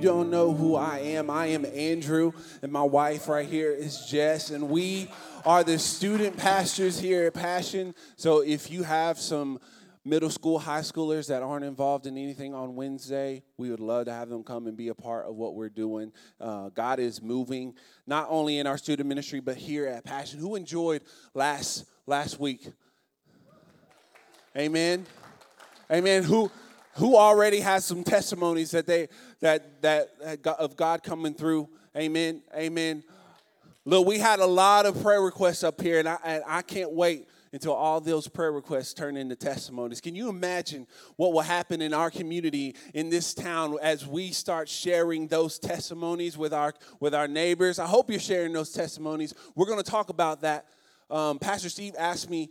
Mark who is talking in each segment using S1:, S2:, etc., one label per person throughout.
S1: You don't know who I am, I am Andrew, and my wife right here is Jess, and we are the student pastors here at Passion. So if you have some middle school, high schoolers that aren't involved in anything on Wednesday, we would love to have them come and be a part of what we're doing. Uh, God is moving not only in our student ministry, but here at Passion. Who enjoyed last last week? Amen. Amen. Who who already has some testimonies that they that that of God coming through? Amen. Amen. Look, we had a lot of prayer requests up here, and I, and I can't wait until all those prayer requests turn into testimonies. Can you imagine what will happen in our community in this town as we start sharing those testimonies with our with our neighbors? I hope you're sharing those testimonies. We're going to talk about that. Um, Pastor Steve asked me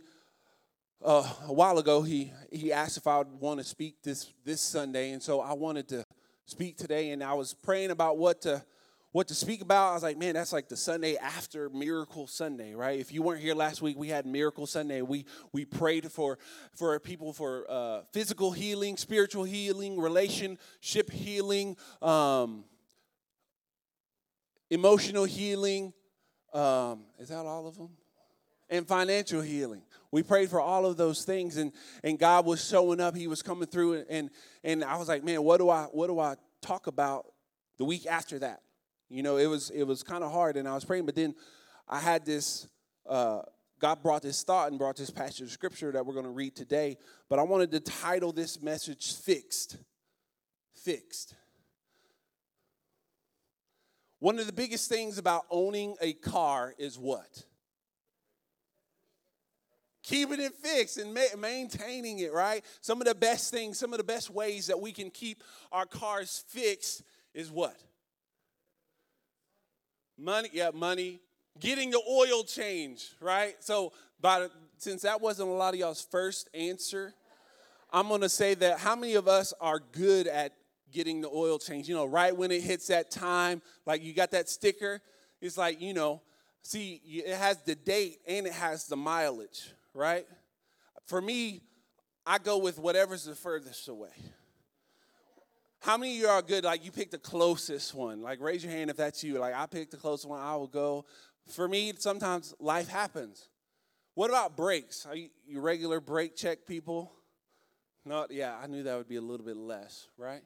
S1: uh, a while ago, he, he asked if I would want to speak this, this Sunday, and so I wanted to speak today, and I was praying about what to, what to speak about. I was like, man, that's like the Sunday after Miracle Sunday, right? If you weren't here last week, we had Miracle Sunday. We, we prayed for, for people for uh, physical healing, spiritual healing, relationship healing, um, emotional healing. Um, is that all of them? And financial healing. We prayed for all of those things, and, and God was showing up. He was coming through, and, and I was like, man, what do I what do I talk about the week after that? You know, it was it was kind of hard, and I was praying, but then I had this. Uh, God brought this thought and brought this passage of scripture that we're going to read today. But I wanted to title this message "Fixed." Fixed. One of the biggest things about owning a car is what? Keeping it fixed and ma- maintaining it, right? Some of the best things, some of the best ways that we can keep our cars fixed is what? Money, yeah, money. Getting the oil change, right? So, by the, since that wasn't a lot of y'all's first answer, I'm gonna say that how many of us are good at getting the oil change? You know, right when it hits that time, like you got that sticker, it's like, you know, see, it has the date and it has the mileage, right? For me, I go with whatever's the furthest away. How many of you are good? Like you pick the closest one. Like raise your hand if that's you. Like I picked the closest one. I will go. For me, sometimes life happens. What about brakes? Are you, you regular brake check people? No, yeah, I knew that would be a little bit less, right?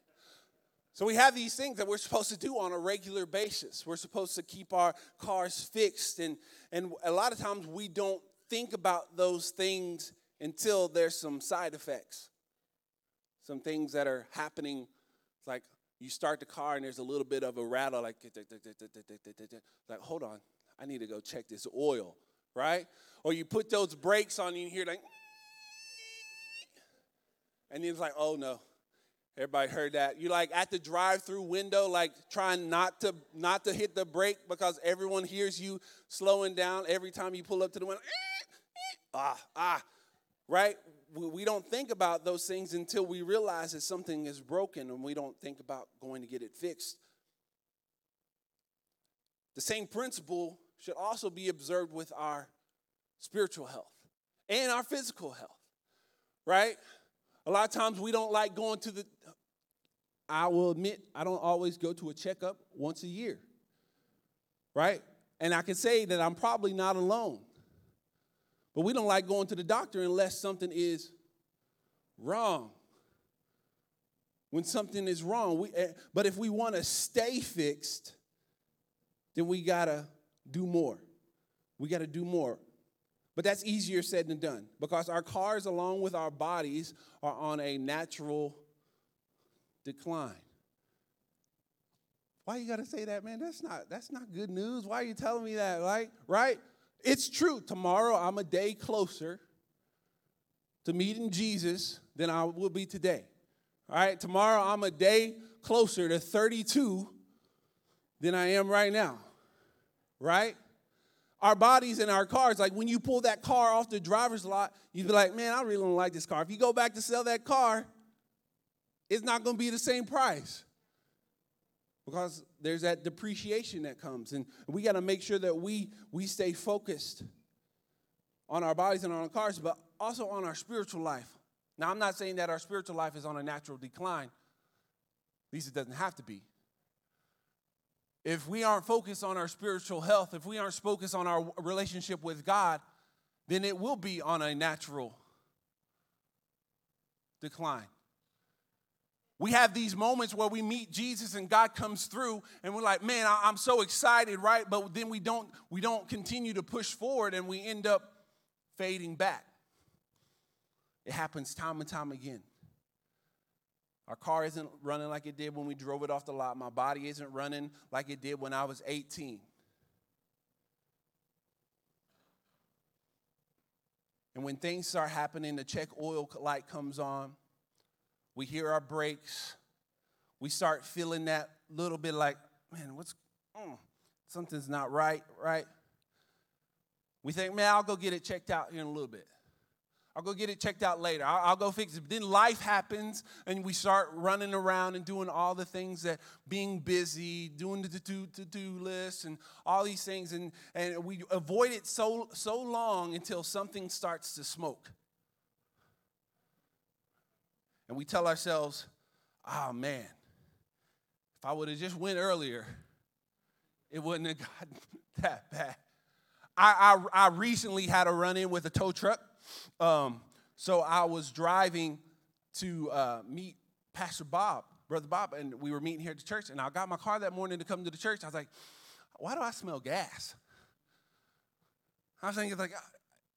S1: So we have these things that we're supposed to do on a regular basis. We're supposed to keep our cars fixed, and and a lot of times we don't think about those things until there's some side effects. Some things that are happening, like you start the car and there's a little bit of a rattle, like, like hold on, I need to go check this oil, right? Or you put those brakes on, and you hear like, and then it's like, oh no, Everybody heard that. You like at the drive-through window, like trying not to not to hit the brake because everyone hears you slowing down every time you pull up to the window. ah, ah, right? We don't think about those things until we realize that something is broken and we don't think about going to get it fixed. The same principle should also be observed with our spiritual health and our physical health, right? A lot of times we don't like going to the, I will admit, I don't always go to a checkup once a year, right? And I can say that I'm probably not alone. But we don't like going to the doctor unless something is wrong. When something is wrong, we, eh, but if we want to stay fixed, then we got to do more. We got to do more. But that's easier said than done because our cars, along with our bodies, are on a natural decline. Why you got to say that, man? That's not that's not good news. Why are you telling me that? Right? Right? It's true. Tomorrow I'm a day closer to meeting Jesus than I will be today. All right? Tomorrow I'm a day closer to 32 than I am right now, right? Our bodies and our cars, like when you pull that car off the driver's lot, you'd be like, man, I really don't like this car. If you go back to sell that car, it's not going to be the same price. Because there's that depreciation that comes and we got to make sure that we we stay focused on our bodies and on our cars but also on our spiritual life. Now i'm not saying that our spiritual life is on a natural decline. At least it doesn't have to be if we aren't focused on our spiritual health if we aren't focused on our relationship with god then it will be on a natural decline we have these moments where we meet Jesus and God comes through and we're like, man, I'm so excited, right? But then we don't we don't continue to push forward and we end up fading back. It happens time and time again. Our car isn't running like it did when we drove it off the lot. My body isn't running like it did when I was 18. And when things start happening, the check oil light comes on we hear our brakes. We start feeling that little bit like, man, what's, mm, something's not right, right? We think, man, I'll go get it checked out here in a little bit. I'll go get it checked out later. I'll, I'll, go fix it. But Then life happens, and we start running around and doing all the things that being busy, doing the to do list, and all these things, and, and we avoid it so so long until something starts to smoke. And we tell ourselves, oh man, if I would have just went earlier, it wouldn't have gotten that bad. I, I, I recently had a run in with a tow truck. Um, so I was driving to uh, meet Pastor Bob, Brother Bob, and we were meeting here at the church. And I got my car that morning to come to the church. I was like, why do I smell gas? I was thinking, like,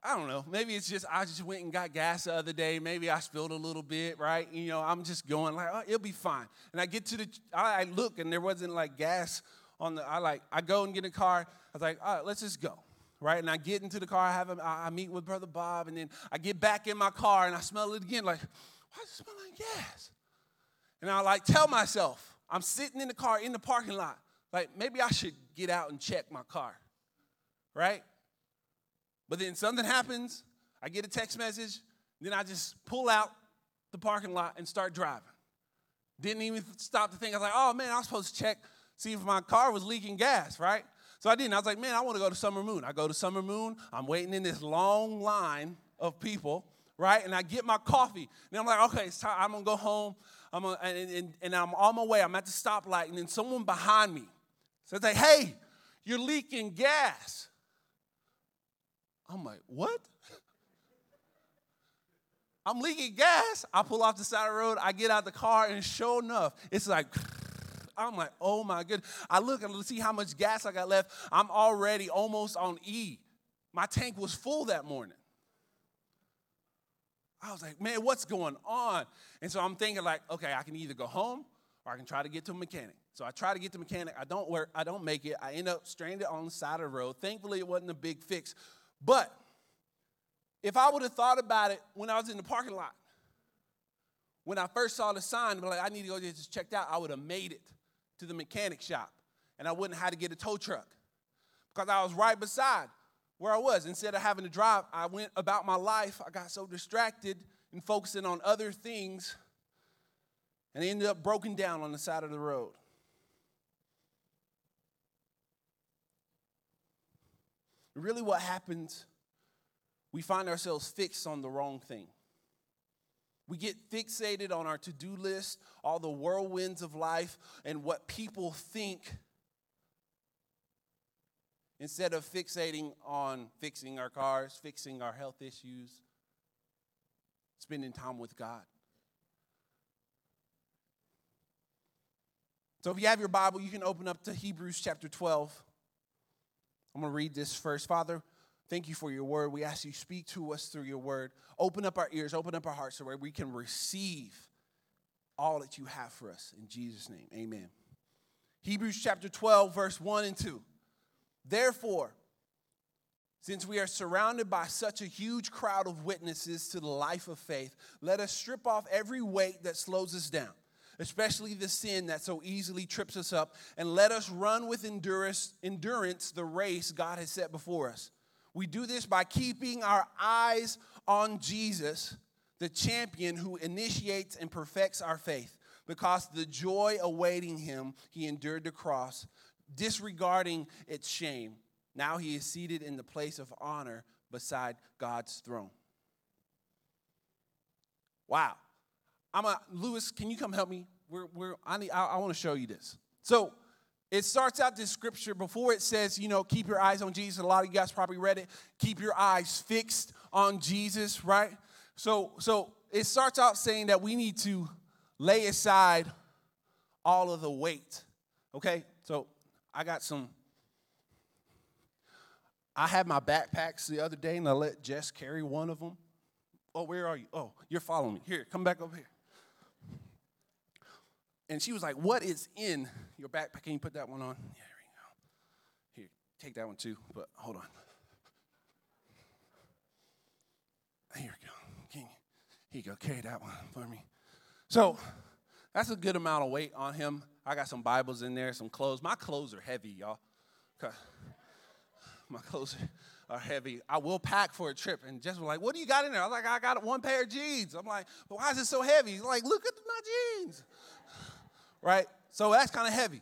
S1: I don't know. Maybe it's just I just went and got gas the other day. Maybe I spilled a little bit, right? You know, I'm just going like, oh, it'll be fine. And I get to the, I, I look and there wasn't like gas on the. I like, I go and get a car. I was like, all right, let's just go, right? And I get into the car. I have, a, I meet with Brother Bob, and then I get back in my car and I smell it again. Like, why does it smell like gas? And I like tell myself, I'm sitting in the car in the parking lot. Like maybe I should get out and check my car, right? But then something happens, I get a text message, then I just pull out the parking lot and start driving. Didn't even stop to think. I was like, oh man, I was supposed to check, see if my car was leaking gas, right? So I didn't. I was like, man, I want to go to Summer Moon. I go to Summer Moon. I'm waiting in this long line of people, right? And I get my coffee. And I'm like, okay, it's time. I'm gonna go home. I'm gonna, and, and, and I'm on my way. I'm at the stoplight, and then someone behind me says, like, hey, you're leaking gas. I'm like, what? I'm leaking gas. I pull off the side of the road. I get out the car, and sure enough, it's like, I'm like, oh my goodness. I look and see how much gas I got left. I'm already almost on E. My tank was full that morning. I was like, man, what's going on? And so I'm thinking, like, okay, I can either go home or I can try to get to a mechanic. So I try to get to a mechanic. I don't work. I don't make it. I end up stranded on the side of the road. Thankfully, it wasn't a big fix. But if I would have thought about it when I was in the parking lot, when I first saw the sign, like, I need to go get this checked out, I would have made it to the mechanic shop and I wouldn't had to get a tow truck because I was right beside where I was. Instead of having to drive, I went about my life. I got so distracted and focusing on other things and I ended up broken down on the side of the road. Really, what happens, we find ourselves fixed on the wrong thing. We get fixated on our to do list, all the whirlwinds of life, and what people think instead of fixating on fixing our cars, fixing our health issues, spending time with God. So if you have your Bible, you can open up to Hebrews chapter 12. I'm going to read this first. Father, thank you for your word. We ask you speak to us through your word. Open up our ears, open up our hearts so where we can receive all that you have for us. In Jesus' name, amen. Hebrews chapter 12, verse 1 and 2. Therefore, since we are surrounded by such a huge crowd of witnesses to the life of faith, let us strip off every weight that slows us down especially the sin that so easily trips us up, and let us run with endurance, endurance the race God has set before us. We do this by keeping our eyes on Jesus, the champion who initiates and perfects our faith. Because the joy awaiting him, he endured the cross, disregarding its shame. Now he is seated in the place of honor beside God's throne. Wow. I'm a Lewis, can you come help me? We're, we're, I, need, I, I want to show you this. So, it starts out this scripture before it says, you know, keep your eyes on Jesus. A lot of you guys probably read it. Keep your eyes fixed on Jesus, right? So, so it starts out saying that we need to lay aside all of the weight. Okay? So I got some. I had my backpacks the other day and I let Jess carry one of them. Oh, where are you? Oh, you're following me. Here, come back over here and she was like, What is in your backpack? Can you put that one on? Yeah, here we go. Here, take that one too, but hold on. Here we go. Can you, here you go. Carry that one for me. So that's a good amount of weight on him. I got some Bibles in there, some clothes. My clothes are heavy, y'all. My clothes are heavy. I will pack for a trip. And Jess was like, What do you got in there? I was like, I got one pair of jeans. I'm like, Why is it so heavy? He's like, Look at my jeans right? So that's kind of heavy.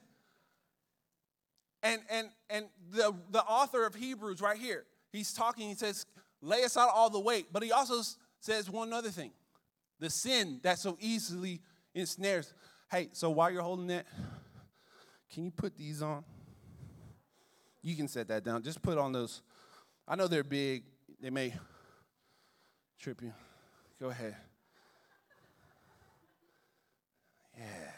S1: And and and the the author of Hebrews right here, he's talking, he says, lay aside all the weight, but he also says one other thing. The sin that so easily ensnares. Hey, so while you're holding that, can you put these on? You can set that down. Just put on those. I know they're big. They may trip you. Go ahead. Yeah.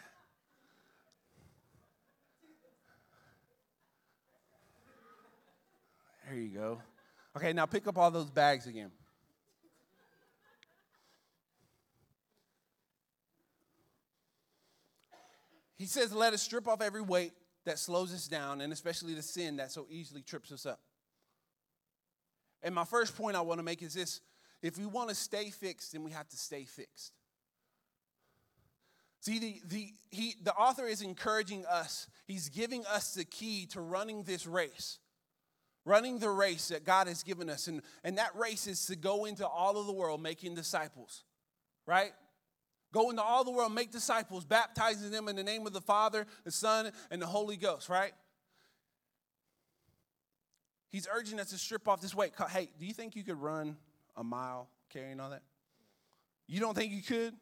S1: There you go. Okay, now pick up all those bags again. He says, Let us strip off every weight that slows us down, and especially the sin that so easily trips us up. And my first point I want to make is this if we want to stay fixed, then we have to stay fixed. See, the, the, he, the author is encouraging us, he's giving us the key to running this race running the race that God has given us. And, and that race is to go into all of the world making disciples, right? Go into all the world, make disciples, baptizing them in the name of the Father, the Son, and the Holy Ghost, right? He's urging us to strip off this weight. Hey, do you think you could run a mile carrying all that? You don't think you could?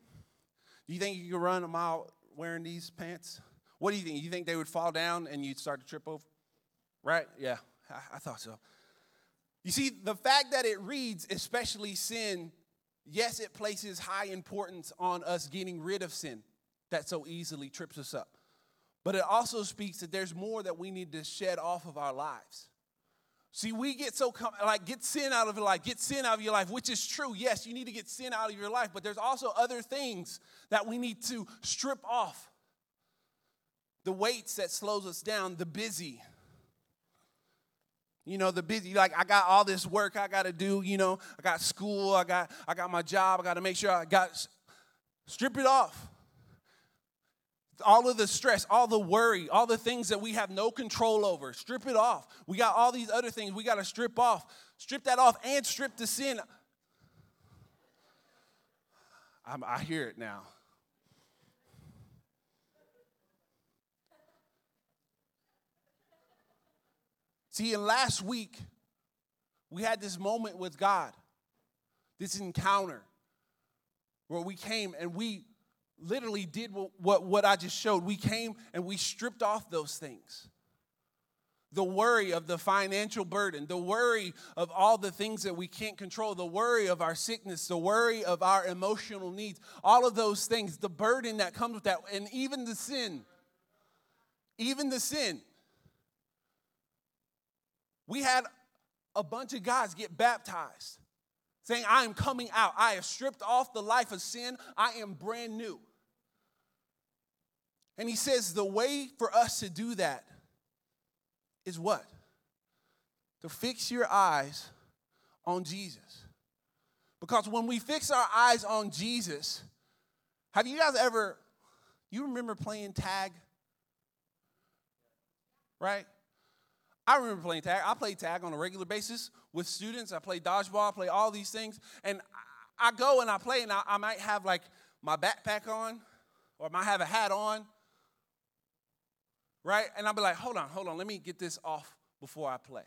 S1: Do you think you could run a mile wearing these pants? What do you think? You think they would fall down and you'd start to trip over? Right? Yeah. I, I thought so. You see, the fact that it reads, especially sin, yes, it places high importance on us getting rid of sin that so easily trips us up. But it also speaks that there's more that we need to shed off of our lives. See, we get so com- like get sin out of your life, get sin out of your life, which is true. Yes, you need to get sin out of your life, but there's also other things that we need to strip off. The weights that slows us down, the busy, you know, the busy, like I got all this work I gotta do, you know, I got school, I got I got my job, I gotta make sure I got strip it off. All of the stress, all the worry, all the things that we have no control over, strip it off. We got all these other things we gotta strip off. Strip that off and strip the sin. I'm, I hear it now. See, in last week, we had this moment with God, this encounter where we came and we literally did what, what, I just showed. We came and we stripped off those things. The worry of the financial burden, the worry of all the things that we can't control, the worry of our sickness, the worry of our emotional needs, all of those things, the burden that comes with that, and even the sin. Even the sin. We had a bunch of guys get baptized saying, I am coming out. I have stripped off the life of sin. I am brand new. And he says, the way for us to do that is what? To fix your eyes on Jesus. Because when we fix our eyes on Jesus, have you guys ever You remember playing tag? Right? I remember playing tag. I play tag on a regular basis with students. I play dodgeball, I play all these things. And I go and I play, and I, I might have like my backpack on, or I might have a hat on, right? And I'll be like, hold on, hold on, let me get this off before I play.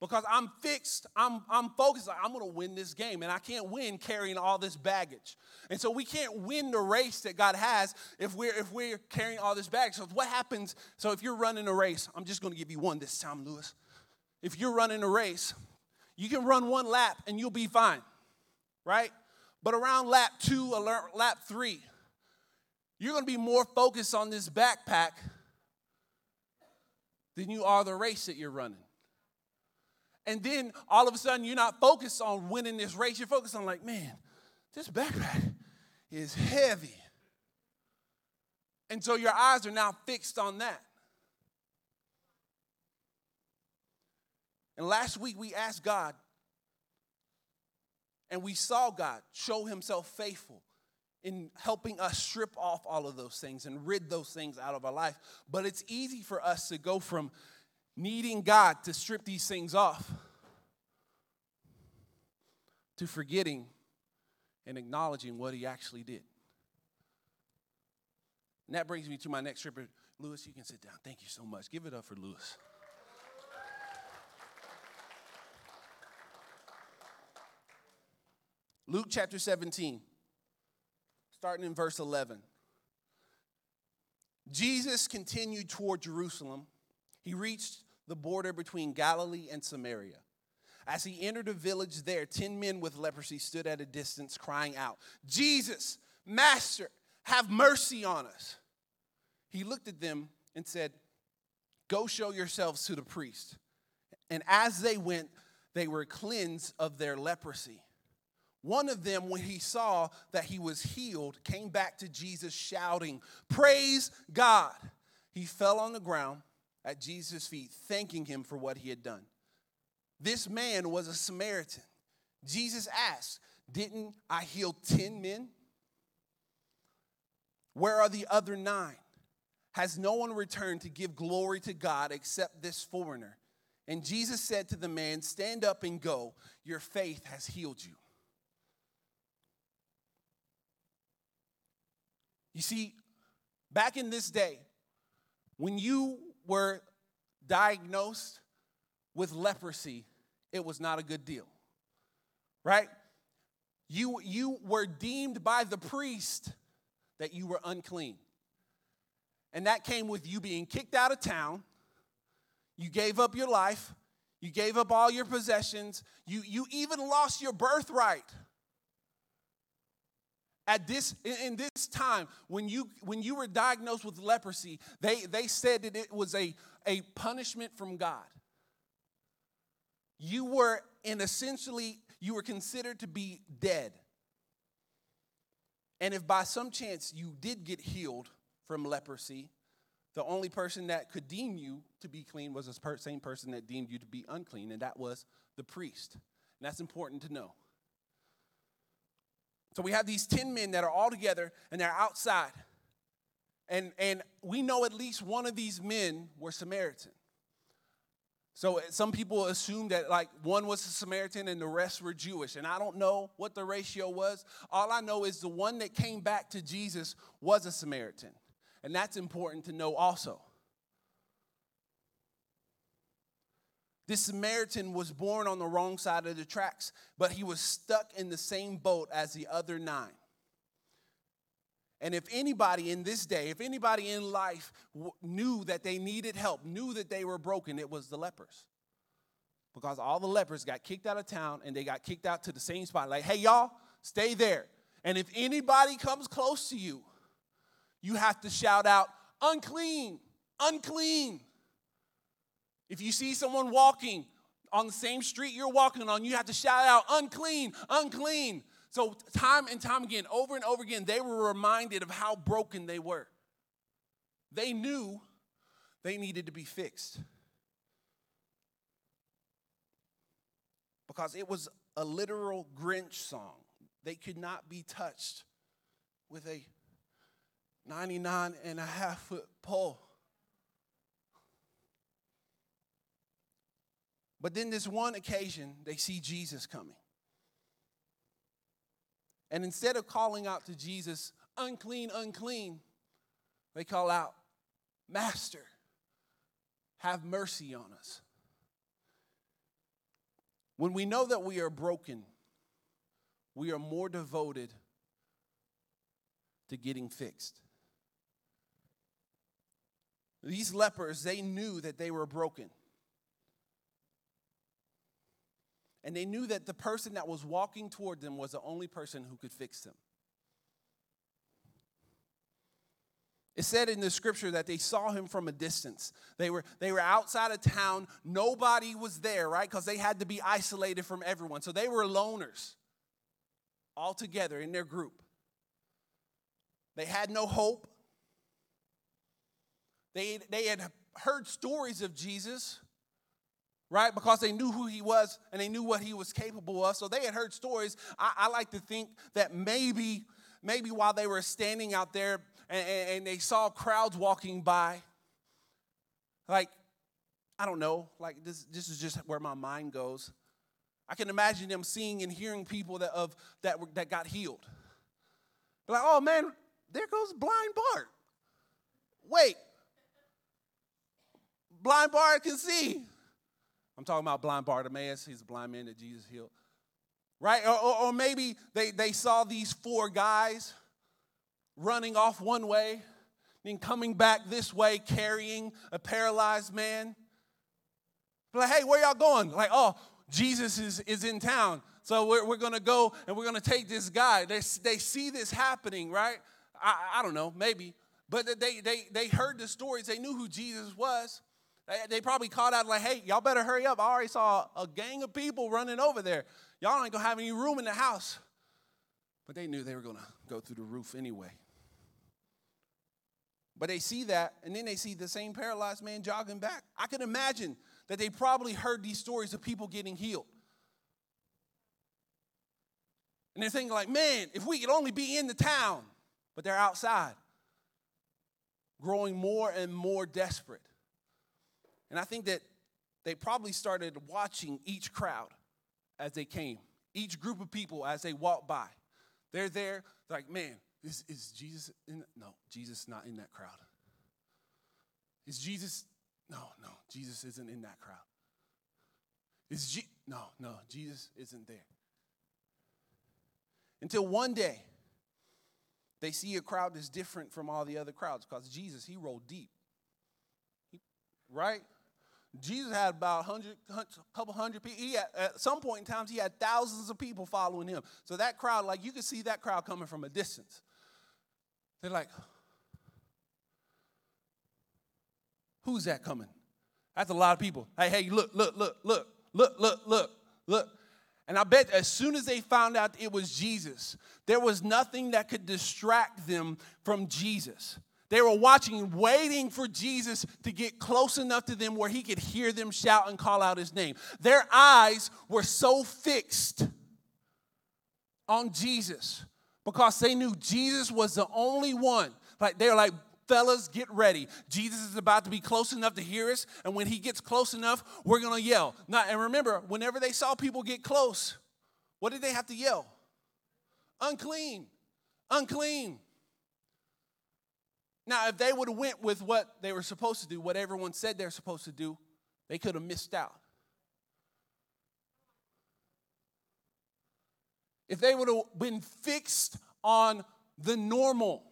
S1: Because I'm fixed, I'm, I'm focused, I'm gonna win this game, and I can't win carrying all this baggage. And so we can't win the race that God has if we're if we're carrying all this baggage. So what happens? So if you're running a race, I'm just gonna give you one this time, Lewis. If you're running a race, you can run one lap and you'll be fine, right? But around lap two lap three, you're gonna be more focused on this backpack than you are the race that you're running. And then all of a sudden, you're not focused on winning this race. You're focused on, like, man, this backpack is heavy. And so your eyes are now fixed on that. And last week, we asked God, and we saw God show himself faithful in helping us strip off all of those things and rid those things out of our life. But it's easy for us to go from needing God to strip these things off to forgetting and acknowledging what He actually did. And that brings me to my next scripture. Lewis, you can sit down. Thank you so much. Give it up for Lewis. Luke chapter 17 starting in verse 11. Jesus continued toward Jerusalem. He reached the border between Galilee and Samaria. As he entered a village there, 10 men with leprosy stood at a distance crying out, Jesus, Master, have mercy on us. He looked at them and said, Go show yourselves to the priest. And as they went, they were cleansed of their leprosy. One of them, when he saw that he was healed, came back to Jesus shouting, Praise God. He fell on the ground at Jesus' feet, thanking him for what he had done. This man was a Samaritan. Jesus asked, Didn't I heal 10 men? Where are the other nine? Has no one returned to give glory to God except this foreigner? And Jesus said to the man, Stand up and go. Your faith has healed you. You see, back in this day, when you were diagnosed with leprosy, it was not a good deal. Right? You, you were deemed by the priest that you were unclean. And that came with you being kicked out of town. You gave up your life. You gave up all your possessions. You, you even lost your birthright at this in this time when you when you were diagnosed with leprosy they they said that it was a a punishment from god. You were in essentially you were considered to be dead. And if by some chance you did get healed from leprosy the only person that could deem you to be clean was the same person that deemed you to be unclean and that was the priest. And that's important to know so we have these 10 men that are all together and they're outside. And, and we know at least one of these men were Samaritan. So some people assume that like one was a Samaritan and the rest were Jewish. And I don't know what the ratio was. All I know is the one that came back to Jesus was a Samaritan. And that's important to know also. This Samaritan was born on the wrong side of the tracks, but he was stuck in the same boat as the other nine. And if anybody in this day, if anybody in life knew that they needed help, knew that they were broken, it was the lepers. Because all the lepers got kicked out of town and they got kicked out to the same spot. Like, hey, y'all, stay there. And if anybody comes close to you, you have to shout out, unclean, unclean. If you see someone walking on the same street you're walking on, you have to shout out, unclean, unclean. So, time and time again, over and over again, they were reminded of how broken they were. They knew they needed to be fixed. Because it was a literal Grinch song. They could not be touched with a 99 and a half foot pole. But then this one occasion, they see Jesus coming. And instead of calling out to Jesus, unclean, unclean, they call out, Master, have mercy on us. When we know that we are broken, we are more devoted to getting fixed. These lepers, they knew that they were broken. And they knew that the person that was walking toward them was the only person who could fix them. It said in the scripture that they saw him from a distance. They were, they were outside of town. Nobody was there, right? Because they had to be isolated from everyone. So they were loners all together in their group. They had no hope. They, they had heard stories of Jesus, right? Because they knew who he was and they knew what he was capable of. So they had heard stories. I, I like to think that maybe, maybe while they were standing out there and, and they saw crowds walking by, like, I don't know, like this, this is just where my mind goes. I can imagine them seeing and hearing people that, of, that, that got healed. They're like, oh man, there goes blind Bart. Wait, blind Bart can see. I'm talking about blind Bartimaeus. He's a blind man that Jesus healed. Right? Or, or, or maybe they, they saw these four guys running off one way, then coming back this way carrying a paralyzed man. Like, hey, where y'all going? Like, oh, Jesus is, is in town. So we're, we're going to go and we're going to take this guy. They, they see this happening, right? I, I don't know, maybe. But they, they, they heard the stories. They knew who Jesus was. They, they probably called out like, hey, y'all better hurry up. I already saw a gang of people running over there. Y'all ain't to have any room in the house. But they knew they were to go through the roof anyway. But they see that, and then they see the same paralyzed man jogging back. I can imagine that they probably heard these stories of people getting healed. And they're thinking, like, man, if we could only be in the town, but they're outside, growing more and more desperate. And I think that they probably started watching each crowd as they came, each group of people as they walked by. They're there, like, man, is, is Jesus in? No, Jesus is not in that crowd. Is Jesus no, no, Jesus isn't in that crowd. Is Je- no, no, Jesus isn't there. Until one day, they see a crowd that's different from all the other crowds because Jesus, he rolled deep. He, right? Jesus had about a hundred, couple hundred people. He had, at some point in times, he had thousands of people following him. So that crowd, like you could see that crowd coming from a distance. They're like, Who's that coming? That's a lot of people. Hey, hey, look, look, look, look, look, look, look, look. And I bet as soon as they found out it was Jesus, there was nothing that could distract them from Jesus. They were watching, waiting for Jesus to get close enough to them where he could hear them shout and call out his name. Their eyes were so fixed on Jesus because they knew Jesus was the only one. Like they were like, fellas, get ready. Jesus is about to be close enough to hear us, and when he gets close enough, we're gonna yell. Now, and remember, whenever they saw people get close, what did they have to yell? Unclean, unclean. Now, if they would have went with what they were supposed to do, what everyone said they're supposed to do, they could have missed out. If they would have been fixed on the normal,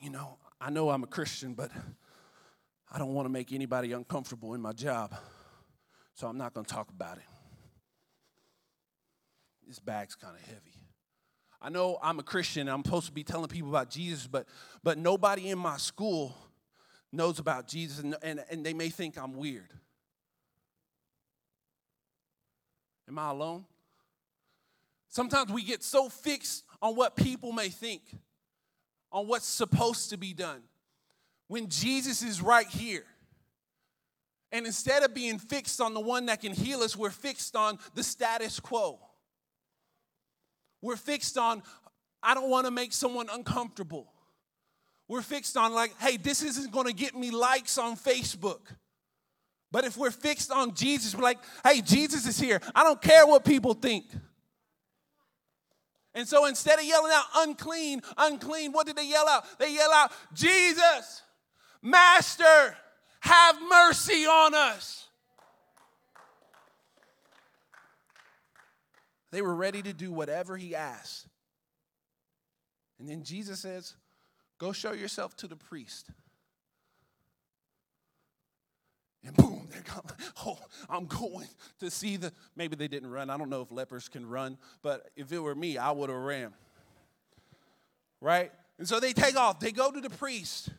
S1: you know, I know I'm a Christian, but I don't want to make anybody uncomfortable in my job, so I'm not going to talk about it. This bag's kind of heavy. I know I'm a Christian I'm supposed to be telling people about Jesus, but, but nobody in my school knows about Jesus, and, and, and they may think I'm weird. Am I alone? Sometimes we get so fixed on what people may think on what's supposed to be done when Jesus is right here. And instead of being fixed on the one that can heal us, we're fixed on the status quo. We're fixed on, I don't want to make someone uncomfortable. We're fixed on, like, hey, this isn't going to get me likes on Facebook. But if we're fixed on Jesus, we're like, hey, Jesus is here. I don't care what people think. And so instead of yelling out unclean, unclean, what did they yell out? They yell out, Jesus, Master, have mercy on us. They were ready to do whatever he asked. And then Jesus says, Go show yourself to the priest. And boom, they're gone. Oh, I'm going to see the. Maybe they didn't run. I don't know if lepers can run, but if it were me, I would have ran. Right? And so they take off. They go to the priest.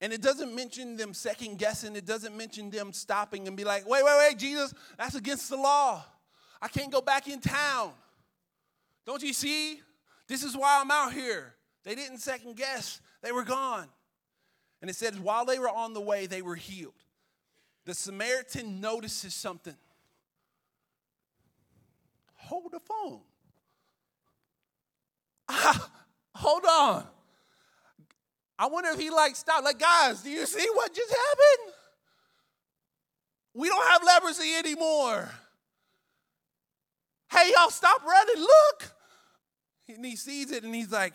S1: And it doesn't mention them second guessing. It doesn't mention them stopping and be like, wait, wait, wait, Jesus, that's against the law. I can't go back in town. Don't you see? This is why I'm out here. They didn't second guess, they were gone. And it says, while they were on the way, they were healed. The Samaritan notices something. Hold the phone. Ah, hold on. I wonder if he like stopped. Like, guys, do you see what just happened? We don't have leprosy anymore. Hey, y'all, stop running. Look. And he sees it and he's like,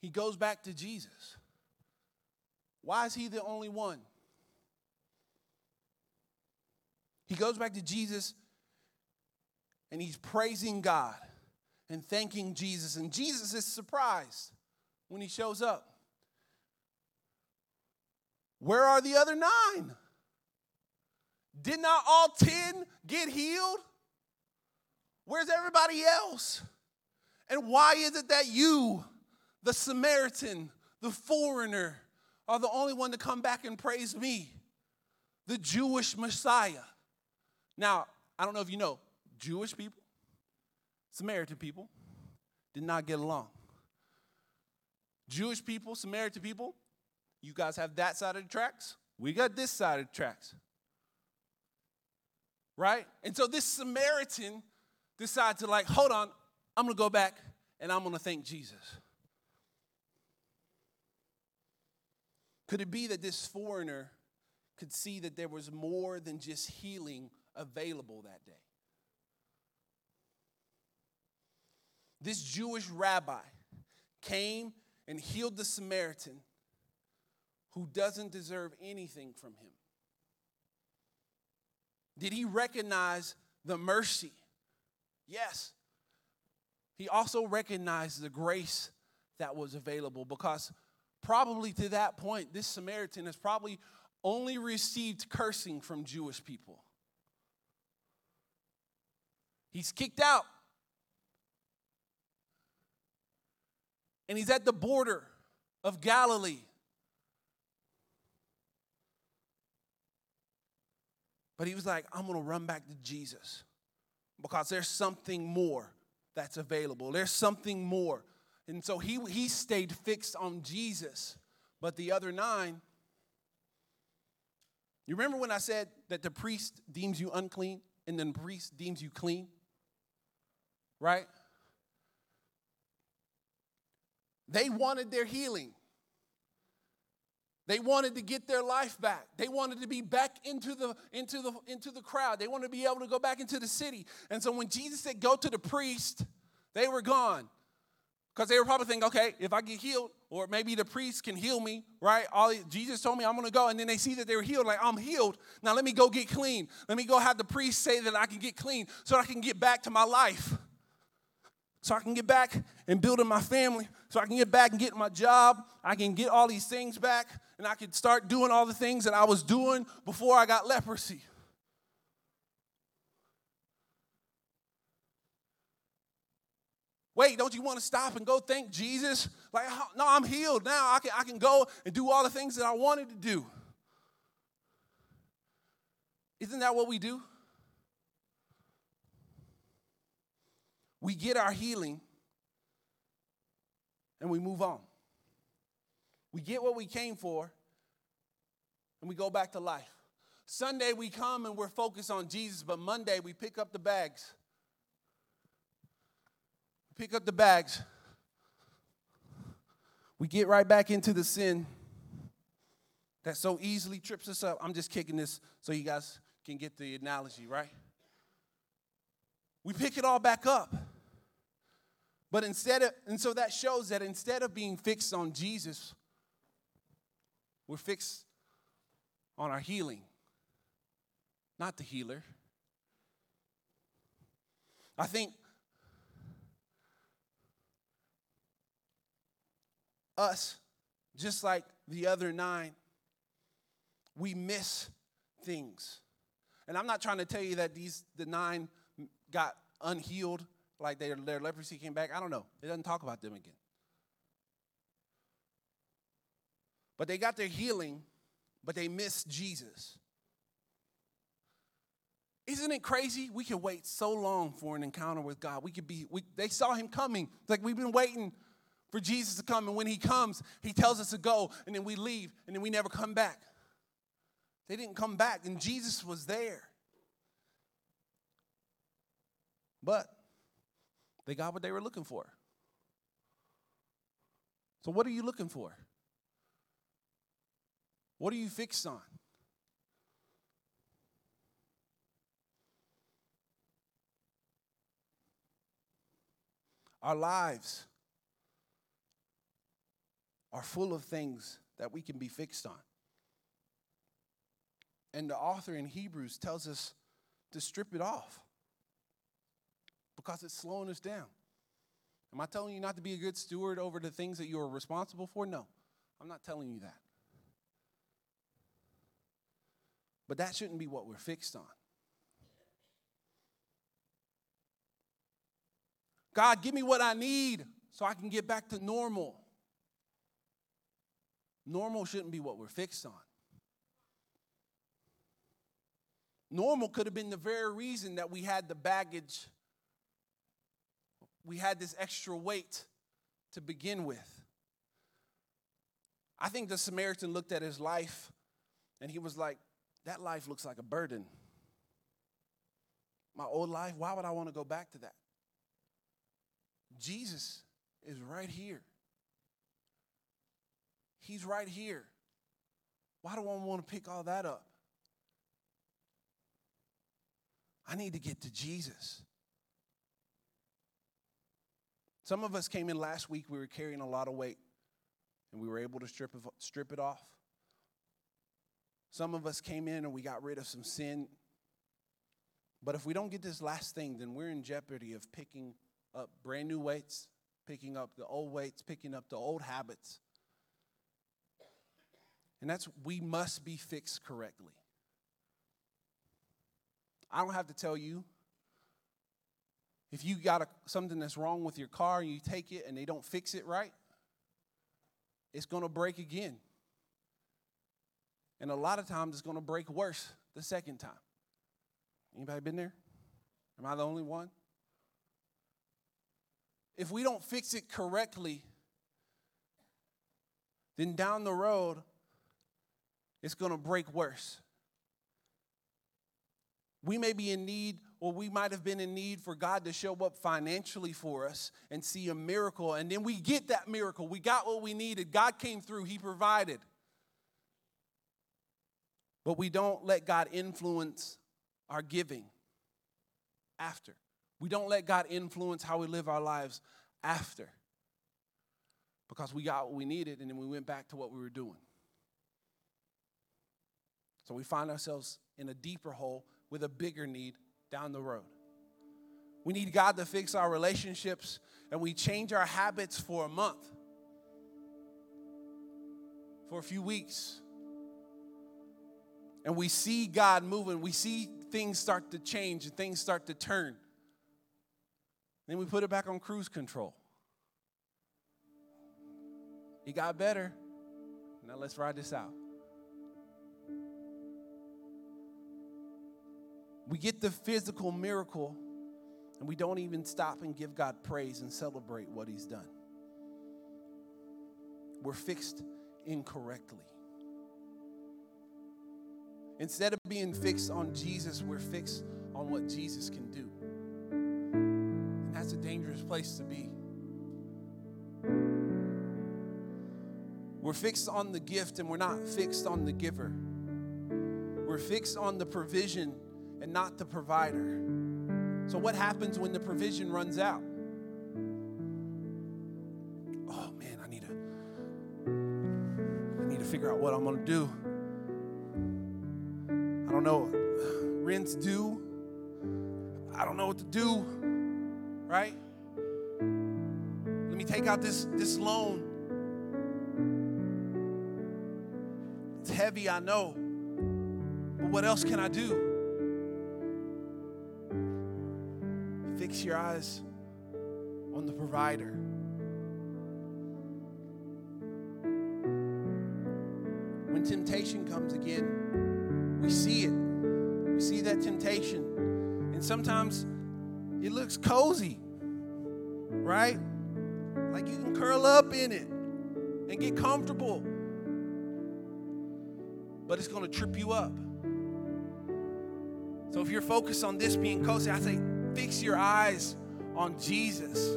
S1: he goes back to Jesus. Why is he the only one? He goes back to Jesus and he's praising God and thanking Jesus. And Jesus is surprised when he shows up. Where are the other nine? Did not all 10 get healed? Where's everybody else? And why is it that you the Samaritan, the foreigner, are the only one to come back and praise me, the Jewish Messiah. Now, I don't know if you know, Jewish people, Samaritan people did not get along. Jewish people, Samaritan people, you guys have that side of the tracks. We got this side of the tracks. Right? And so this Samaritan decides to, like, hold on, I'm gonna go back and I'm gonna thank Jesus. Could it be that this foreigner could see that there was more than just healing available that day? This Jewish rabbi came and healed the Samaritan who doesn't deserve anything from him. Did he recognize the mercy? Yes. He also recognized the grace that was available because probably to that point, this Samaritan has probably only received cursing from Jewish people. He's kicked out. And he's at the border of Galilee. But he was like, I'm going to run back to Jesus because there's something more that's available. There's something more and so he, he stayed fixed on Jesus. But the other nine, you remember when I said that the priest deems you unclean and then the priest deems you clean? Right? They wanted their healing. They wanted to get their life back. They wanted to be back into the into the into the crowd. They wanted to be able to go back into the city. And so when Jesus said go to the priest, they were gone. Because they were probably thinking, okay, if I get healed, or maybe the priest can heal me, right? All Jesus told me I'm gonna go, and then they see that they were healed, like I'm healed. Now let me go get clean. Let me go have the priest say that I can get clean so I can get back to my life. So I can get back and building my family, so I can get back and get my job. I can get all these things back, and I can start doing all the things that I was doing before I got leprosy. Wait, don't you want to stop and go thank Jesus? Like, no, I'm healed now. I can, I can go and do all the things that I wanted to do. Isn't that what we do? We get our healing and we move on. We get what we came for and we go back to life. Sunday we come and we're focused on Jesus, but Monday we pick up the bags pick up the bags. We get right back into the sin that so easily trips us up. I'm just kicking this so you guys can get the analogy, right? We pick it all back up. But instead of, and so that shows that instead of being fixed on Jesus, we're fixed on our healing, not the healer. I think us, just like the other nine, we miss things. And I'm not trying to tell you that these the nine got unhealed, like their, their leprosy came back. I don't know. It doesn't talk about them again. But they got their healing, but they missed Jesus. Isn't it crazy? We can wait so long for an encounter with God. We could be, we, they saw him coming. It's like we've been waiting for Jesus to come. And when he comes, he tells us to go, and then we leave, and then we never come back. They didn't come back, and Jesus was there. But they got what they were looking for. So, what are you looking for? What are you fixed on? Our lives are full of things that we can be fixed on. And the author in Hebrews tells us to strip it off because it's slowing us down. Am I telling you not to be a good steward over the things that you are responsible for? No, I'm not telling you that. But that shouldn't be what we're fixed on. God, give me what I need so I can get back to normal. Normal shouldn't be what we're fixed on. Normal could have been the very reason that we had the baggage, we had this extra weight to begin with. I think the Samaritan looked at his life and he was like, That life looks like a burden. My old life, why would I want to go back to that? Jesus is right here. He's right here. Why do I want to pick all that up? I need to get to Jesus. Some of us came in last week, we were carrying a lot of weight, and we were able to strip it, strip it off. Some of us came in and we got rid of some sin. But if we don't get this last thing, then we're in jeopardy of picking up brand new weights, picking up the old weights, picking up the old habits. And that's, we must be fixed correctly. I don't have to tell you. If you got a, something that's wrong with your car and you take it and they don't fix it right, it's going to break again. And a lot of times it's going to break worse the second time. Anybody been there? Am I the only one? If we don't fix it correctly, then down the road, it's going to break worse. We may be in need, or we might have been in need for God to show up financially for us and see a miracle. And then we get that miracle. We got what we needed. God came through, He provided. But we don't let God influence our giving after. We don't let God influence how we live our lives after. Because we got what we needed and then we went back to what we were doing. So we find ourselves in a deeper hole with a bigger need down the road. We need God to fix our relationships and we change our habits for a month, for a few weeks. And we see God moving, we see things start to change and things start to turn. Then we put it back on cruise control. It got better. Now let's ride this out. We get the physical miracle and we don't even stop and give God praise and celebrate what He's done. We're fixed incorrectly. Instead of being fixed on Jesus, we're fixed on what Jesus can do. And that's a dangerous place. to be. We're fixed on the gift and we're not fixed on the giver. We're fixed on the provision and not the provider. So, what happens when the provision runs out? Oh man, I need to I need to figure out what I'm going to do. I don't know. Rent's due. I don't know what to do. Right? Let me take out this this loan. It's heavy, I know. But what else can I do? Fix your eyes on the provider. When temptation comes again, we see it. We see that temptation. And sometimes it looks cozy, right? Like you can curl up in it and get comfortable. But it's going to trip you up. So if you're focused on this being cozy, I say fix your eyes on Jesus,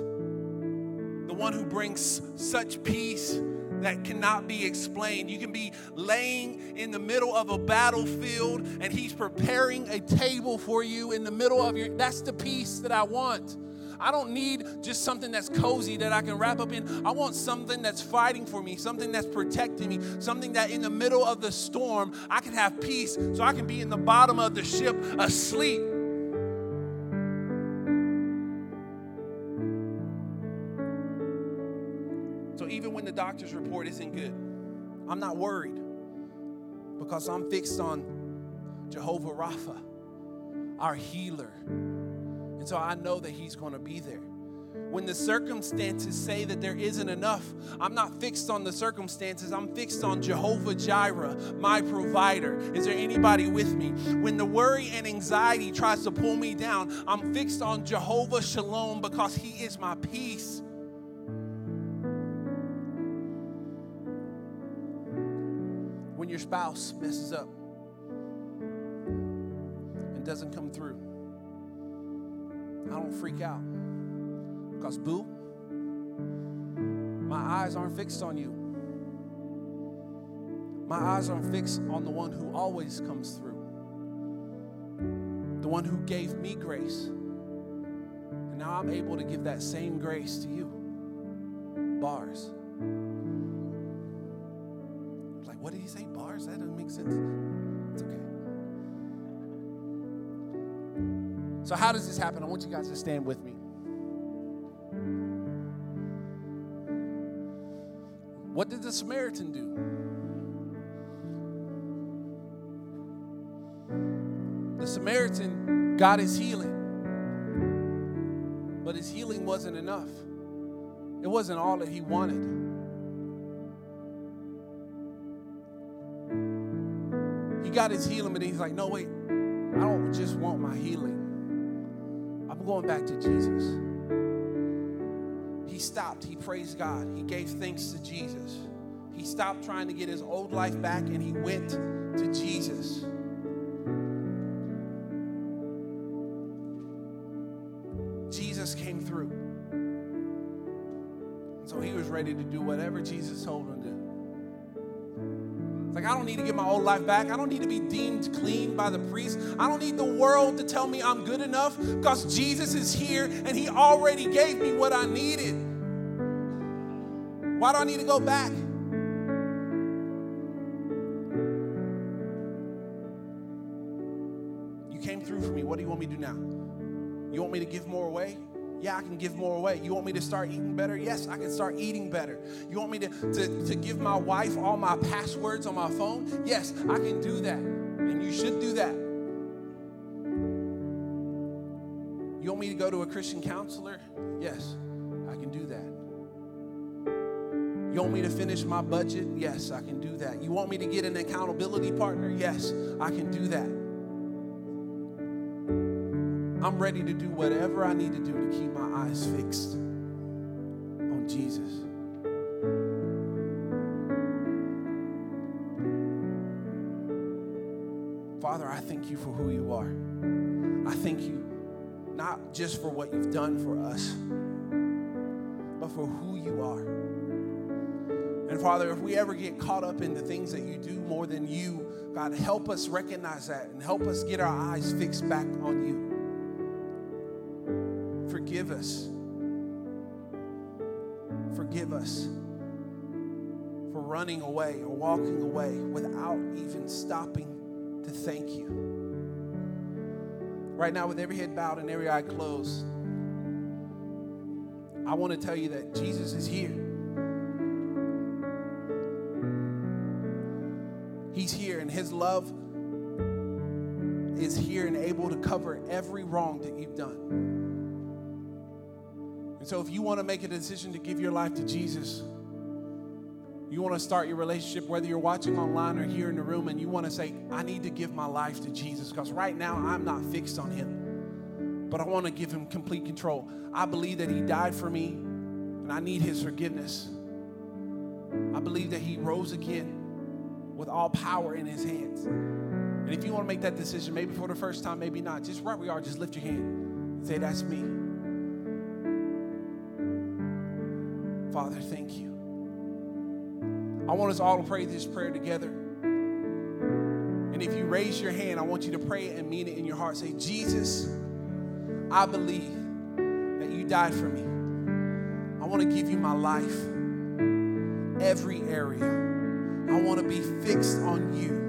S1: the one who brings such peace that cannot be explained. You can be laying in the middle of a battlefield and he's preparing a table for you in the middle of your that's the peace that I want. I don't need just something that's cozy that I can wrap up in. I want something that's fighting for me, something that's protecting me, something that in the middle of the storm I can have peace so I can be in the bottom of the ship asleep. Doctor's report isn't good, I'm not worried because I'm fixed on Jehovah Rapha, our healer. And so I know that He's going to be there. When the circumstances say that there isn't enough, I'm not fixed on the circumstances. I'm fixed on Jehovah Jireh, my provider. Is there anybody with me? When the worry and anxiety tries to pull me down, I'm fixed on Jehovah Shalom because He is my peace. Your spouse messes up and doesn't come through, I don't freak out. Because, boo, my eyes aren't fixed on you. My eyes aren't fixed on the one who always comes through, the one who gave me grace. And now I'm able to give that same grace to you. Bars. Like, what did he say? Bars? That doesn't make sense. It's okay. So, how does this happen? I want you guys to stand with me. What did the Samaritan do? The Samaritan got his healing, but his healing wasn't enough. It wasn't all that he wanted. Got his healing, but he's like, no, wait, I don't just want my healing. I'm going back to Jesus he stopped. He praised God. He gave thanks to Jesus. He stopped trying to get his old life back and he went to Jesus. Jesus came through. So he was ready to do whatever Jesus told him I don't need to get my old life back. I don't need to be deemed clean by the priest. I don't need the world to tell me I'm good enough because Jesus is here and he already gave me what I needed. Why do I need to go back? You came through for me. What do you want me to do now? You want me to give more away? Yeah, I can give more away. You want me to start eating better? Yes, I can start eating better. You want me to, to, to give my wife all my passwords on my phone? Yes, I can do that. And you should do that. You want me to go to a Christian counselor? Yes, I can do that. You want me to finish my budget? Yes, I can do that. You want me to get an accountability partner? Yes, I can do that. I'm ready to do whatever I need to do to keep my eyes fixed on Jesus. Father, I thank you for who you are. I thank you not just for what you've done for us, but for who you are. And Father, if we ever get caught up in the things that you do more than you, God, help us recognize that and help us get our eyes fixed back on you. Forgive us. Forgive us for running away or walking away without even stopping to thank you. Right now, with every head bowed and every eye closed, I want to tell you that Jesus is here. He's here, and His love is here and able to cover every wrong that you've done. And so, if you want to make a decision to give your life to Jesus, you want to start your relationship, whether you're watching online or here in the room, and you want to say, I need to give my life to Jesus because right now I'm not fixed on Him, but I want to give Him complete control. I believe that He died for me, and I need His forgiveness. I believe that He rose again with all power in His hands. And if you want to make that decision, maybe for the first time, maybe not, just right where you are, just lift your hand and say, That's me. Father, thank you. I want us all to pray this prayer together. And if you raise your hand, I want you to pray and mean it in your heart. Say, Jesus, I believe that you died for me. I want to give you my life, every area. I want to be fixed on you.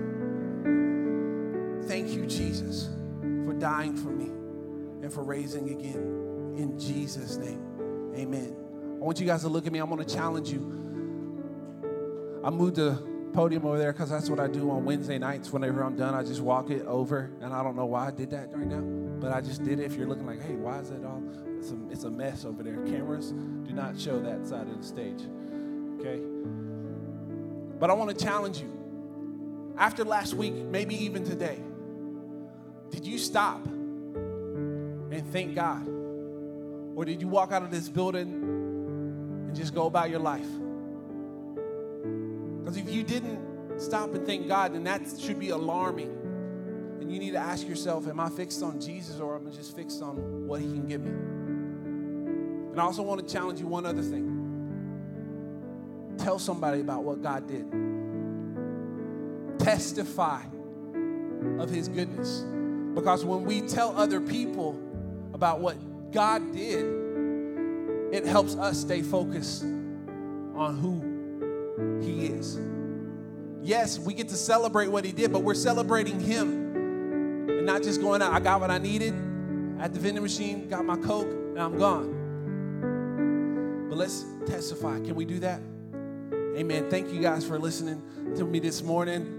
S1: Thank you, Jesus, for dying for me and for raising again. In Jesus' name, amen. I want you guys to look at me. I'm going to challenge you. I moved the podium over there because that's what I do on Wednesday nights. Whenever I'm done, I just walk it over. And I don't know why I did that right now, but I just did it. If you're looking like, hey, why is that all? It's a, it's a mess over there. Cameras do not show that side of the stage. Okay? But I want to challenge you. After last week, maybe even today, did you stop and thank God? Or did you walk out of this building and just go about your life? Because if you didn't stop and thank God, then that should be alarming. And you need to ask yourself, am I fixed on Jesus or am I just fixed on what he can give me? And I also want to challenge you one other thing. Tell somebody about what God did. Testify of his goodness. Because when we tell other people about what God did, it helps us stay focused on who He is. Yes, we get to celebrate what He did, but we're celebrating Him and not just going out. I got what I needed at the vending machine, got my Coke, and I'm gone. But let's testify. Can we do that? Amen. Thank you guys for listening to me this morning.